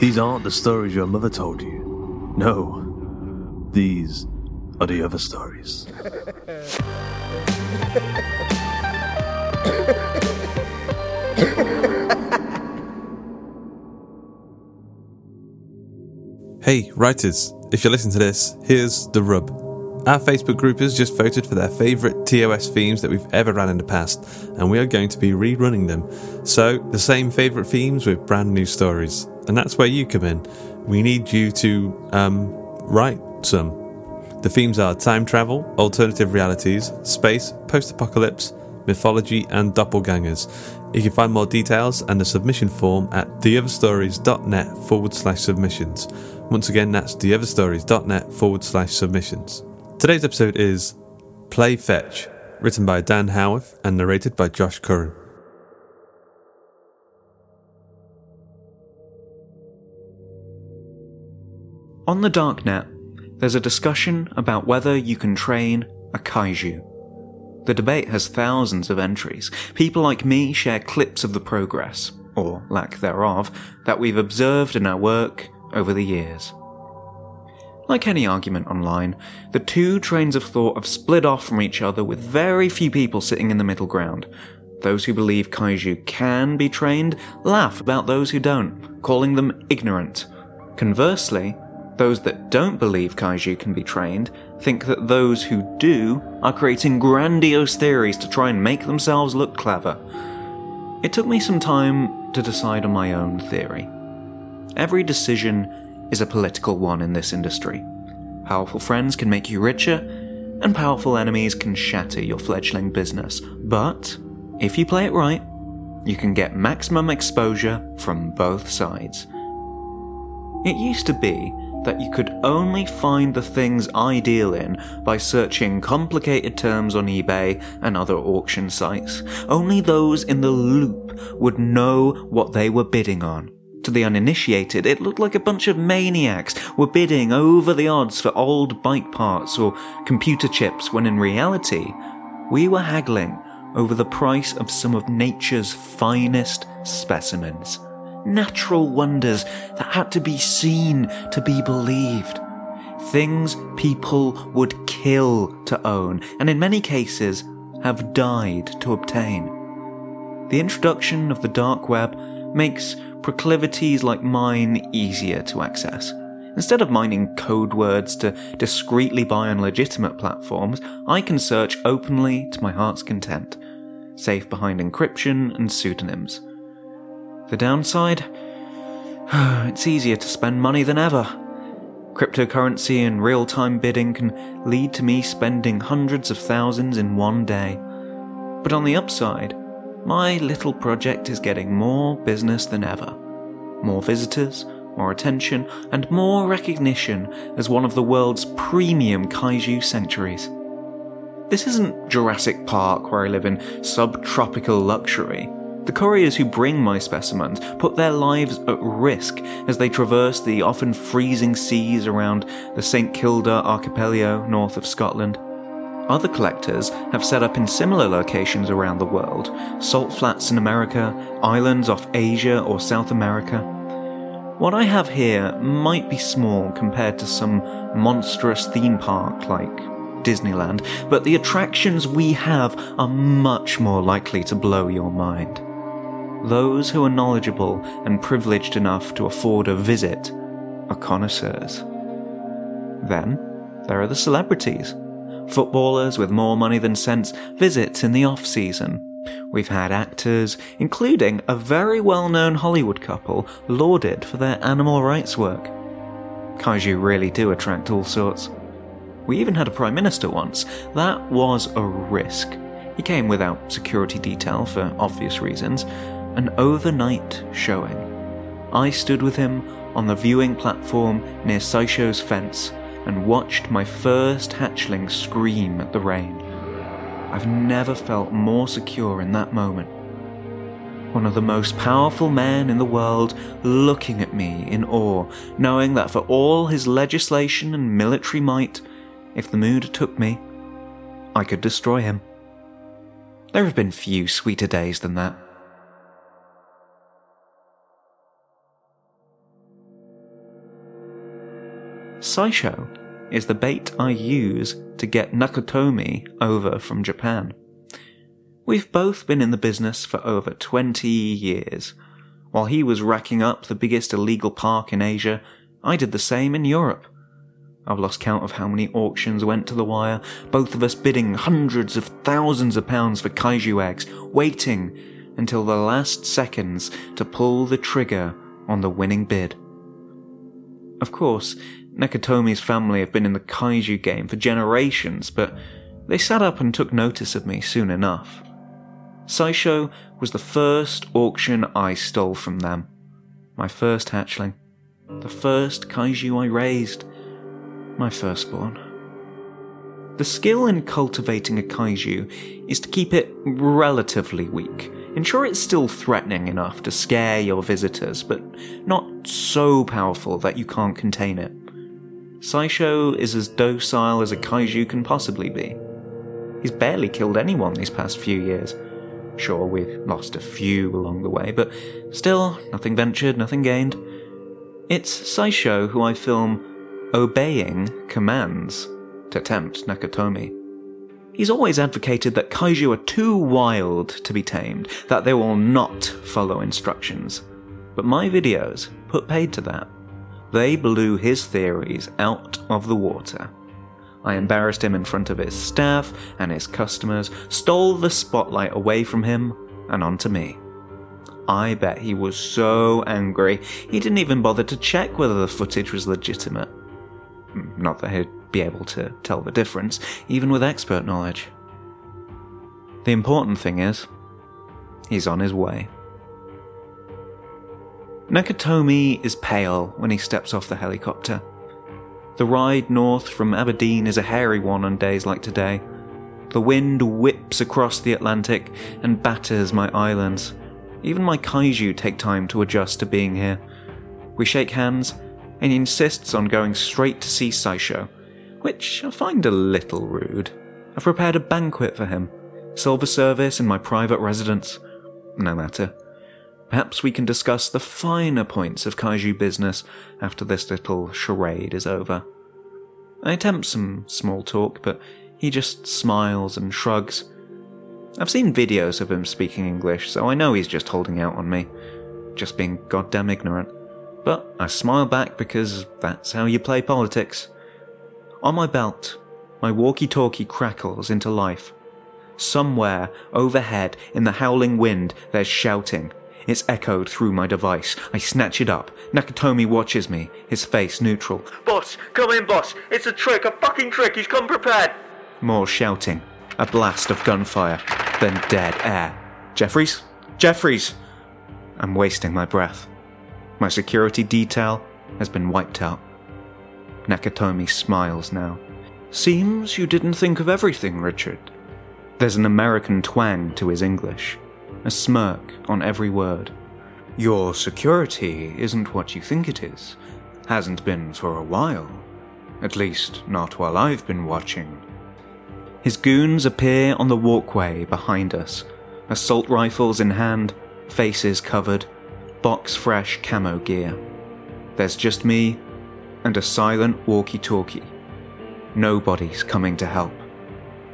These aren't the stories your mother told you. No, these are the other stories. Hey, writers, if you're listening to this, here's the rub. Our Facebook group has just voted for their favourite TOS themes that we've ever ran in the past, and we are going to be rerunning them. So, the same favourite themes with brand new stories. And that's where you come in. We need you to, um, write some. The themes are time travel, alternative realities, space, post apocalypse, mythology, and doppelgangers. You can find more details and the submission form at theotherstories.net forward slash submissions. Once again, that's theotherstories.net forward slash submissions. Today's episode is Play Fetch, written by Dan Howarth and narrated by Josh Curran. On the darknet, there's a discussion about whether you can train a kaiju. The debate has thousands of entries. People like me share clips of the progress, or lack thereof, that we've observed in our work over the years. Like any argument online, the two trains of thought have split off from each other with very few people sitting in the middle ground. Those who believe kaiju can be trained laugh about those who don't, calling them ignorant. Conversely, those that don't believe kaiju can be trained think that those who do are creating grandiose theories to try and make themselves look clever. It took me some time to decide on my own theory. Every decision is a political one in this industry. Powerful friends can make you richer, and powerful enemies can shatter your fledgling business. But, if you play it right, you can get maximum exposure from both sides. It used to be that you could only find the things I deal in by searching complicated terms on eBay and other auction sites. Only those in the loop would know what they were bidding on. To the uninitiated, it looked like a bunch of maniacs were bidding over the odds for old bike parts or computer chips when in reality, we were haggling over the price of some of nature's finest specimens natural wonders that had to be seen to be believed. Things people would kill to own, and in many cases have died to obtain. The introduction of the dark web makes proclivities like mine easier to access. Instead of mining code words to discreetly buy on legitimate platforms, I can search openly to my heart's content, safe behind encryption and pseudonyms. The downside? it's easier to spend money than ever. Cryptocurrency and real time bidding can lead to me spending hundreds of thousands in one day. But on the upside, my little project is getting more business than ever. More visitors, more attention, and more recognition as one of the world's premium kaiju sanctuaries. This isn't Jurassic Park where I live in subtropical luxury. The couriers who bring my specimens put their lives at risk as they traverse the often freezing seas around the St Kilda archipelago north of Scotland. Other collectors have set up in similar locations around the world salt flats in America, islands off Asia or South America. What I have here might be small compared to some monstrous theme park like Disneyland, but the attractions we have are much more likely to blow your mind. Those who are knowledgeable and privileged enough to afford a visit are connoisseurs. Then, there are the celebrities. Footballers with more money than sense visit in the off season. We've had actors, including a very well known Hollywood couple, lauded for their animal rights work. Kaiju really do attract all sorts. We even had a Prime Minister once. That was a risk. He came without security detail for obvious reasons, an overnight showing. I stood with him on the viewing platform near Saisho's fence and watched my first hatchling scream at the rain. I've never felt more secure in that moment. One of the most powerful men in the world looking at me in awe, knowing that for all his legislation and military might, if the mood took me, I could destroy him. There have been few sweeter days than that. Saisho is the bait I use to get Nakatomi over from Japan. We've both been in the business for over 20 years. While he was racking up the biggest illegal park in Asia, I did the same in Europe. I've lost count of how many auctions went to the wire, both of us bidding hundreds of thousands of pounds for kaiju eggs, waiting until the last seconds to pull the trigger on the winning bid. Of course, Nakatomi's family have been in the kaiju game for generations, but they sat up and took notice of me soon enough. Saisho was the first auction I stole from them. My first hatchling. The first kaiju I raised. My firstborn. The skill in cultivating a kaiju is to keep it relatively weak. Ensure it's still threatening enough to scare your visitors, but not so powerful that you can't contain it. Saisho is as docile as a kaiju can possibly be. He's barely killed anyone these past few years. Sure, we've lost a few along the way, but still, nothing ventured, nothing gained. It's Saisho who I film obeying commands to tempt Nakatomi. He's always advocated that kaiju are too wild to be tamed, that they will not follow instructions. But my videos put paid to that. They blew his theories out of the water. I embarrassed him in front of his staff and his customers, stole the spotlight away from him and onto me. I bet he was so angry he didn't even bother to check whether the footage was legitimate. Not that he'd be able to tell the difference, even with expert knowledge. The important thing is, he's on his way. Nakatomi is pale when he steps off the helicopter. The ride north from Aberdeen is a hairy one on days like today. The wind whips across the Atlantic and batters my islands. Even my kaiju take time to adjust to being here. We shake hands, and he insists on going straight to see Saisho, which I find a little rude. I've prepared a banquet for him, silver service in my private residence. No matter. Perhaps we can discuss the finer points of kaiju business after this little charade is over. I attempt some small talk, but he just smiles and shrugs. I've seen videos of him speaking English, so I know he's just holding out on me, just being goddamn ignorant. But I smile back because that's how you play politics. On my belt, my walkie talkie crackles into life. Somewhere overhead in the howling wind, there's shouting It's echoed through my device. I snatch it up. Nakatomi watches me, his face neutral. Boss, come in, boss. It's a trick, a fucking trick. He's come prepared. More shouting. A blast of gunfire. Then dead air. Jeffries? Jeffries! I'm wasting my breath. My security detail has been wiped out. Nakatomi smiles now. Seems you didn't think of everything, Richard. There's an American twang to his English, a smirk on every word. Your security isn't what you think it is. Hasn't been for a while. At least, not while I've been watching. His goons appear on the walkway behind us, assault rifles in hand, faces covered, box fresh camo gear. There's just me and a silent walkie talkie. Nobody's coming to help.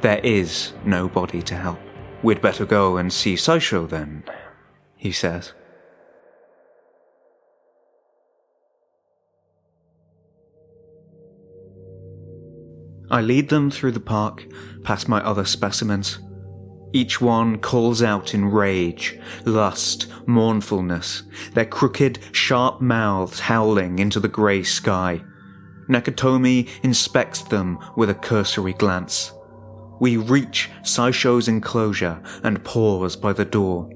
There is nobody to help. We'd better go and see Saisho then, he says. I lead them through the park, past my other specimens. Each one calls out in rage, lust, mournfulness, their crooked, sharp mouths howling into the grey sky. Nakatomi inspects them with a cursory glance. We reach Saisho's enclosure and pause by the door.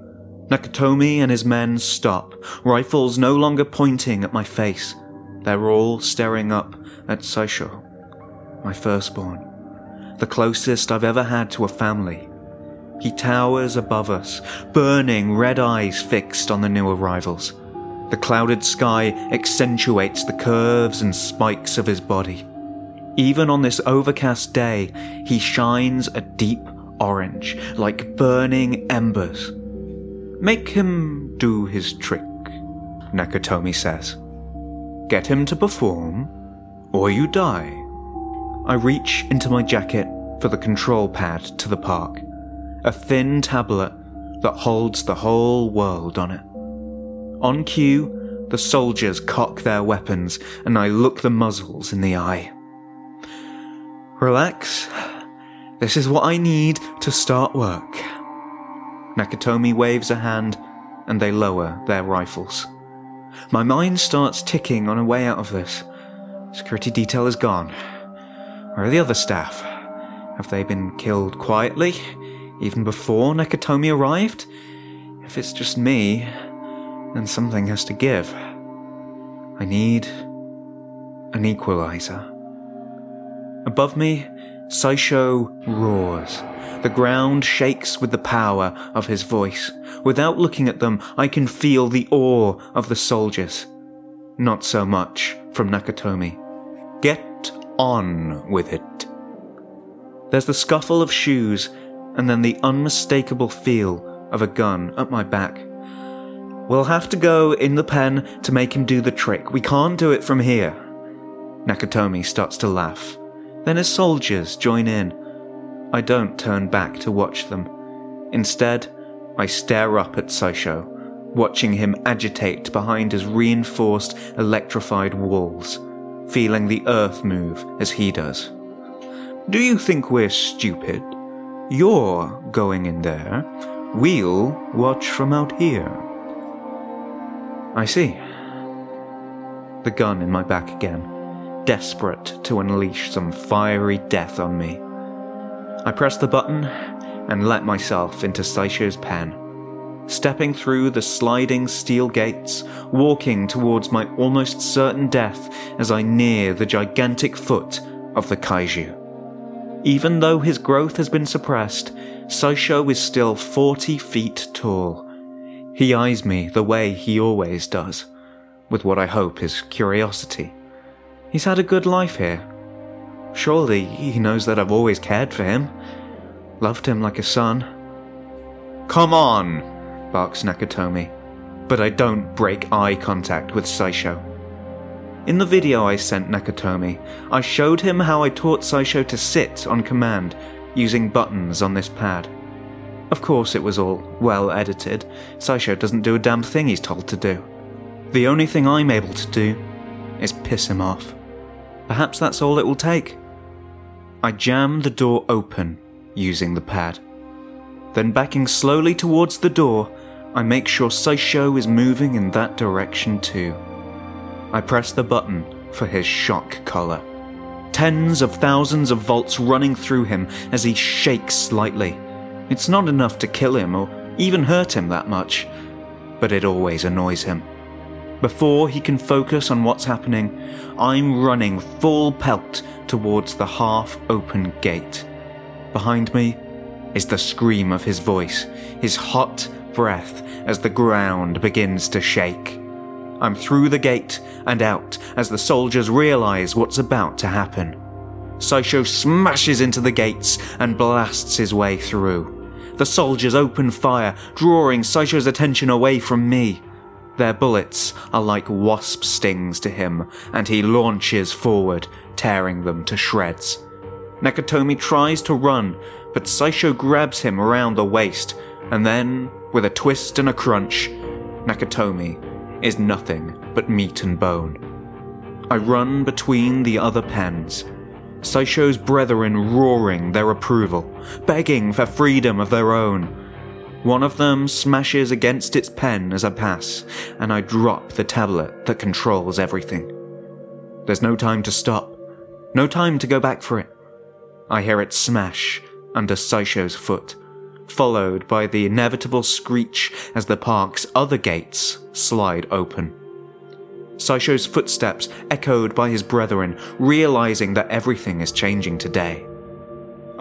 Nakatomi and his men stop, rifles no longer pointing at my face. They're all staring up at Saisho, my firstborn, the closest I've ever had to a family. He towers above us, burning red eyes fixed on the new arrivals. The clouded sky accentuates the curves and spikes of his body. Even on this overcast day, he shines a deep orange, like burning embers. Make him do his trick, Nakatomi says. Get him to perform, or you die. I reach into my jacket for the control pad to the park, a thin tablet that holds the whole world on it. On cue, the soldiers cock their weapons and I look the muzzles in the eye. Relax. This is what I need to start work. Nakatomi waves a hand and they lower their rifles. My mind starts ticking on a way out of this. Security detail is gone. Where are the other staff? Have they been killed quietly, even before Nakatomi arrived? If it's just me, then something has to give. I need an equalizer. Above me, Saisho roars. The ground shakes with the power of his voice. Without looking at them, I can feel the awe of the soldiers. Not so much from Nakatomi. Get on with it. There's the scuffle of shoes, and then the unmistakable feel of a gun at my back. We'll have to go in the pen to make him do the trick. We can't do it from here. Nakatomi starts to laugh. Then his soldiers join in. I don't turn back to watch them. Instead, I stare up at Saisho, watching him agitate behind his reinforced, electrified walls, feeling the earth move as he does. Do you think we're stupid? You're going in there. We'll watch from out here. I see. The gun in my back again, desperate to unleash some fiery death on me. I press the button and let myself into Saisho's pen, stepping through the sliding steel gates, walking towards my almost certain death as I near the gigantic foot of the kaiju. Even though his growth has been suppressed, Saisho is still 40 feet tall he eyes me the way he always does, with what I hope is curiosity. He's had a good life here. Surely he knows that I've always cared for him, loved him like a son. Come on, barks Nakatomi, but I don't break eye contact with Saisho. In the video I sent Nakatomi, I showed him how I taught Saisho to sit on command using buttons on this pad. Of course, it was all well edited. Saisho doesn't do a damn thing he's told to do. The only thing I'm able to do is piss him off. Perhaps that's all it will take. I jam the door open using the pad. Then, backing slowly towards the door, I make sure Saisho is moving in that direction too. I press the button for his shock collar. Tens of thousands of volts running through him as he shakes slightly. It's not enough to kill him or even hurt him that much, but it always annoys him. Before he can focus on what's happening, I'm running full pelt towards the half open gate. Behind me is the scream of his voice, his hot breath as the ground begins to shake. I'm through the gate and out as the soldiers realize what's about to happen. Saisho smashes into the gates and blasts his way through. The soldiers open fire, drawing Saisho's attention away from me. Their bullets are like wasp stings to him, and he launches forward, tearing them to shreds. Nakatomi tries to run, but Saisho grabs him around the waist, and then, with a twist and a crunch, Nakatomi is nothing but meat and bone. I run between the other pens, Saisho's brethren roaring their approval, begging for freedom of their own. One of them smashes against its pen as I pass, and I drop the tablet that controls everything. There's no time to stop, no time to go back for it. I hear it smash under Saisho's foot, followed by the inevitable screech as the park's other gates slide open. Saisho's footsteps echoed by his brethren, realizing that everything is changing today.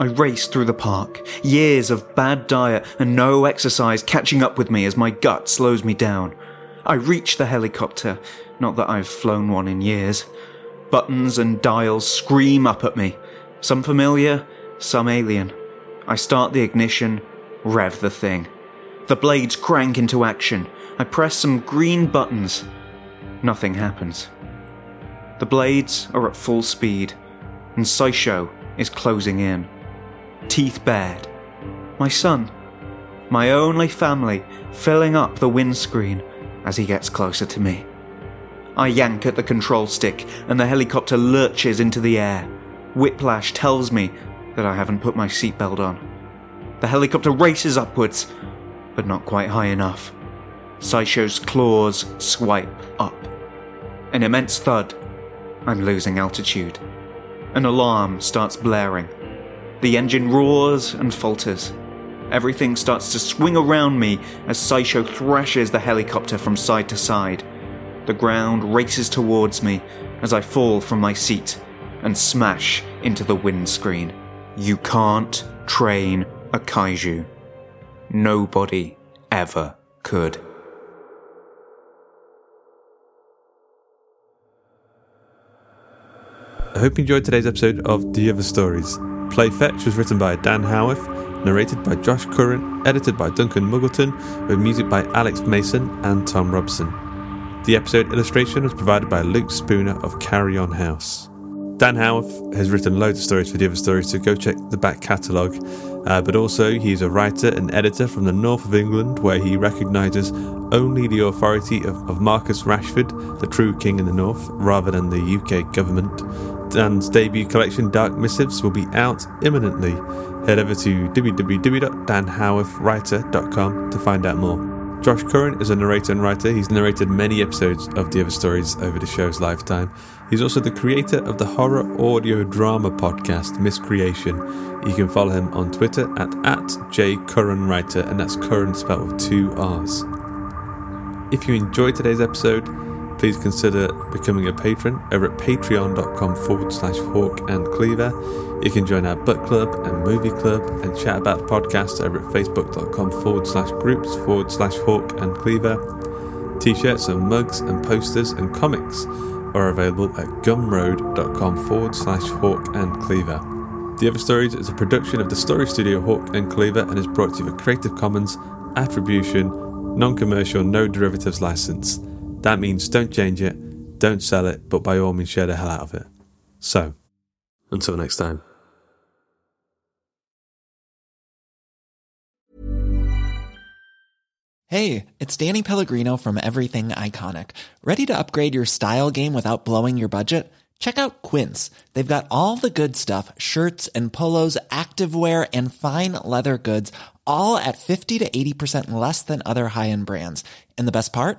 I race through the park, years of bad diet and no exercise catching up with me as my gut slows me down. I reach the helicopter, not that I've flown one in years. Buttons and dials scream up at me, some familiar, some alien. I start the ignition, rev the thing. The blades crank into action. I press some green buttons. Nothing happens. The blades are at full speed, and Saisho is closing in. Teeth bared. My son, my only family, filling up the windscreen as he gets closer to me. I yank at the control stick, and the helicopter lurches into the air. Whiplash tells me that I haven't put my seatbelt on. The helicopter races upwards, but not quite high enough. Saisho's claws swipe up. An immense thud. I'm losing altitude. An alarm starts blaring. The engine roars and falters. Everything starts to swing around me as Saisho thrashes the helicopter from side to side. The ground races towards me as I fall from my seat and smash into the windscreen. You can't train a kaiju. Nobody ever could. I hope you enjoyed today's episode of The Other Stories. Play Fetch was written by Dan Howarth, narrated by Josh Curran, edited by Duncan Muggleton, with music by Alex Mason and Thom Robson. The episode illustration was provided by Luke Spooner of Carrion House. Dan Howarth has written loads of stories for The Other Stories, so go check the back catalogue. Uh, but also, he's a writer and editor from the north of England, where he recognises only the authority of, of Marcus Rashford, the true king in the north, rather than the UK government. Dan's debut collection, Dark Missives, will be out imminently. Head over to www.danhowarthwriter.com to find out more. Josh Curran is a narrator and writer. He's narrated many episodes of The Other Stories over the show's lifetime. He's also the creator of the horror audio drama podcast, Miscreation. You can follow him on Twitter at, at jcurranwriter, and that's Curran spelled with two R's. If you enjoyed today's episode, please consider becoming a patron over at patreon.com forward slash hawk and cleaver. You can join our book club and movie club and chat about the podcast over at facebook.com forward slash groups forward slash hawk and cleaver. T shirts and mugs and posters and comics are available at gumroad.com forward slash hawk and cleaver. The Other Stories is a production of the Story Studio Hawk and Cleaver and is brought to you with Creative Commons Attribution, Non Commercial, No Derivatives License. That means don't change it, don't sell it, but by all means share the hell out of it. So, until next time. Hey, it's Danny Pellegrino from Everything Iconic. Ready to upgrade your style game without blowing your budget? Check out Quince. They've got all the good stuff shirts and polos, activewear, and fine leather goods, all at 50 to 80% less than other high end brands. And the best part?